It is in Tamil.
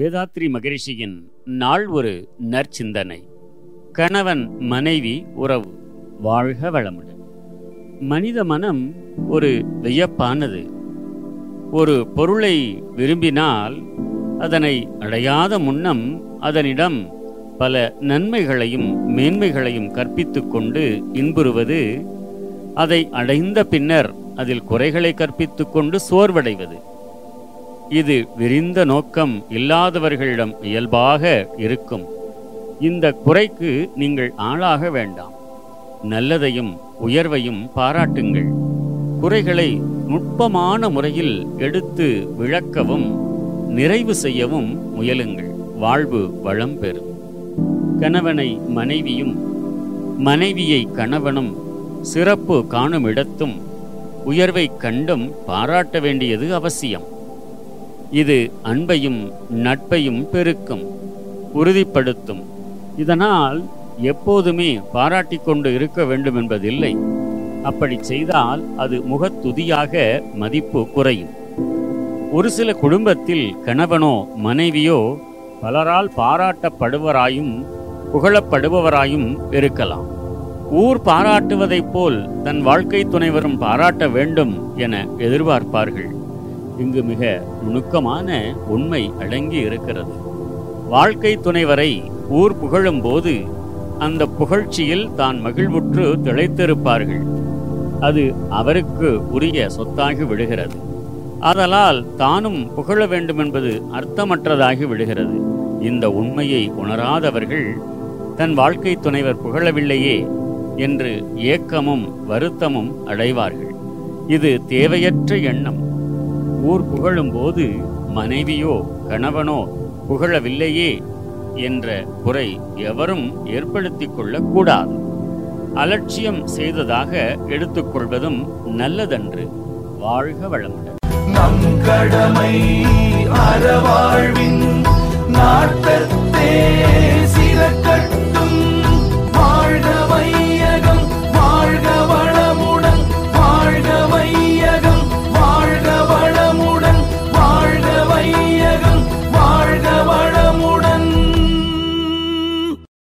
வேதாத்ரி மகரிஷியின் நாள் ஒரு நற்சிந்தனை. கணவன் மனைவி உறவு. வாழ்க வளமுடன். மனித மனம் ஒரு வியப்பானது. ஒரு பொருளை விரும்பினால் அதனை அடையாத முன்னம் அதனிடம் பல நன்மைகளையும் மேன்மைகளையும் கற்பித்து கொண்டு இன்புறுவது அதை அடைந்த பின்னர் அதில் குறைகளை கற்பித்து கொண்டு சோர்வடைவது. இது விரிந்த நோக்கம் இல்லாதவர்களிடம் இயல்பாக இருக்கும். இந்த குறைக்கு நீங்கள் ஆளாக வேண்டாம். நல்லதையும் உயர்வையும் பாராட்டுங்கள். குறைகளை நுட்பமான முறையில் எடுத்து விளக்கவும் நிறைவு செய்யவும் முயலுங்கள். வாழ்வு வளம் பெறும். கணவனை மனைவியும் மனைவியை கணவனும் சிறப்பு காணும் இடத்தும் உயர்வை கண்டும் பாராட்ட வேண்டியது அவசியம். இது அன்பையும் நட்பையும் பெருக்கும் உறுதிப்படுத்தும். இதனால் எப்போதுமே பாராட்டிக் கொண்டு இருக்க வேண்டும் என்பதில்லை. அப்படி செய்தால் அது முகத்துதியாக மதிப்பு குறையும். ஒரு சில குடும்பத்தில் கணவனோ மனைவியோ பலரால் பாராட்டப்படுவராயும் புகழப்படுபவராயும் இருக்கலாம். ஊர் பாராட்டுவதைப் போல் தன் வாழ்க்கை துணைவரும் பாராட்ட வேண்டும் என எதிர்பார்ப்பார்கள். இங்கு மிக நுணுக்கமான உண்மை அடங்கி இருக்கிறது. வாழ்க்கை துணைவரை ஊர் புகழும் போது அந்த புகழ்ச்சியில் தான் மகிழ்வுற்று திளைத்திருப்பார்கள். அது அவருக்கு உரிய சொத்தாகி விடுகிறது ஆதலால் தானும் புகழ வேண்டும் என்பது அர்த்தமற்றதாகி விடுகிறது இந்த உண்மையை உணராதவர்கள் தன் வாழ்க்கை துணைவர் புகழவில்லையே என்று ஏக்கமும் வருத்தமும் அடைவார்கள். இது தேவையற்ற எண்ணம். ஊர் புகழும் போது மனைவியோ கணவனோ புகழவில்லையே என்ற குறை எவரும் ஏற்படுத்திக் கொள்ளக்கூடாது. அலட்சியம் செய்ததாக எடுத்துக்கொள்வதும் நல்லதன்று. வாழ்க வளமுடன். நம் கடமை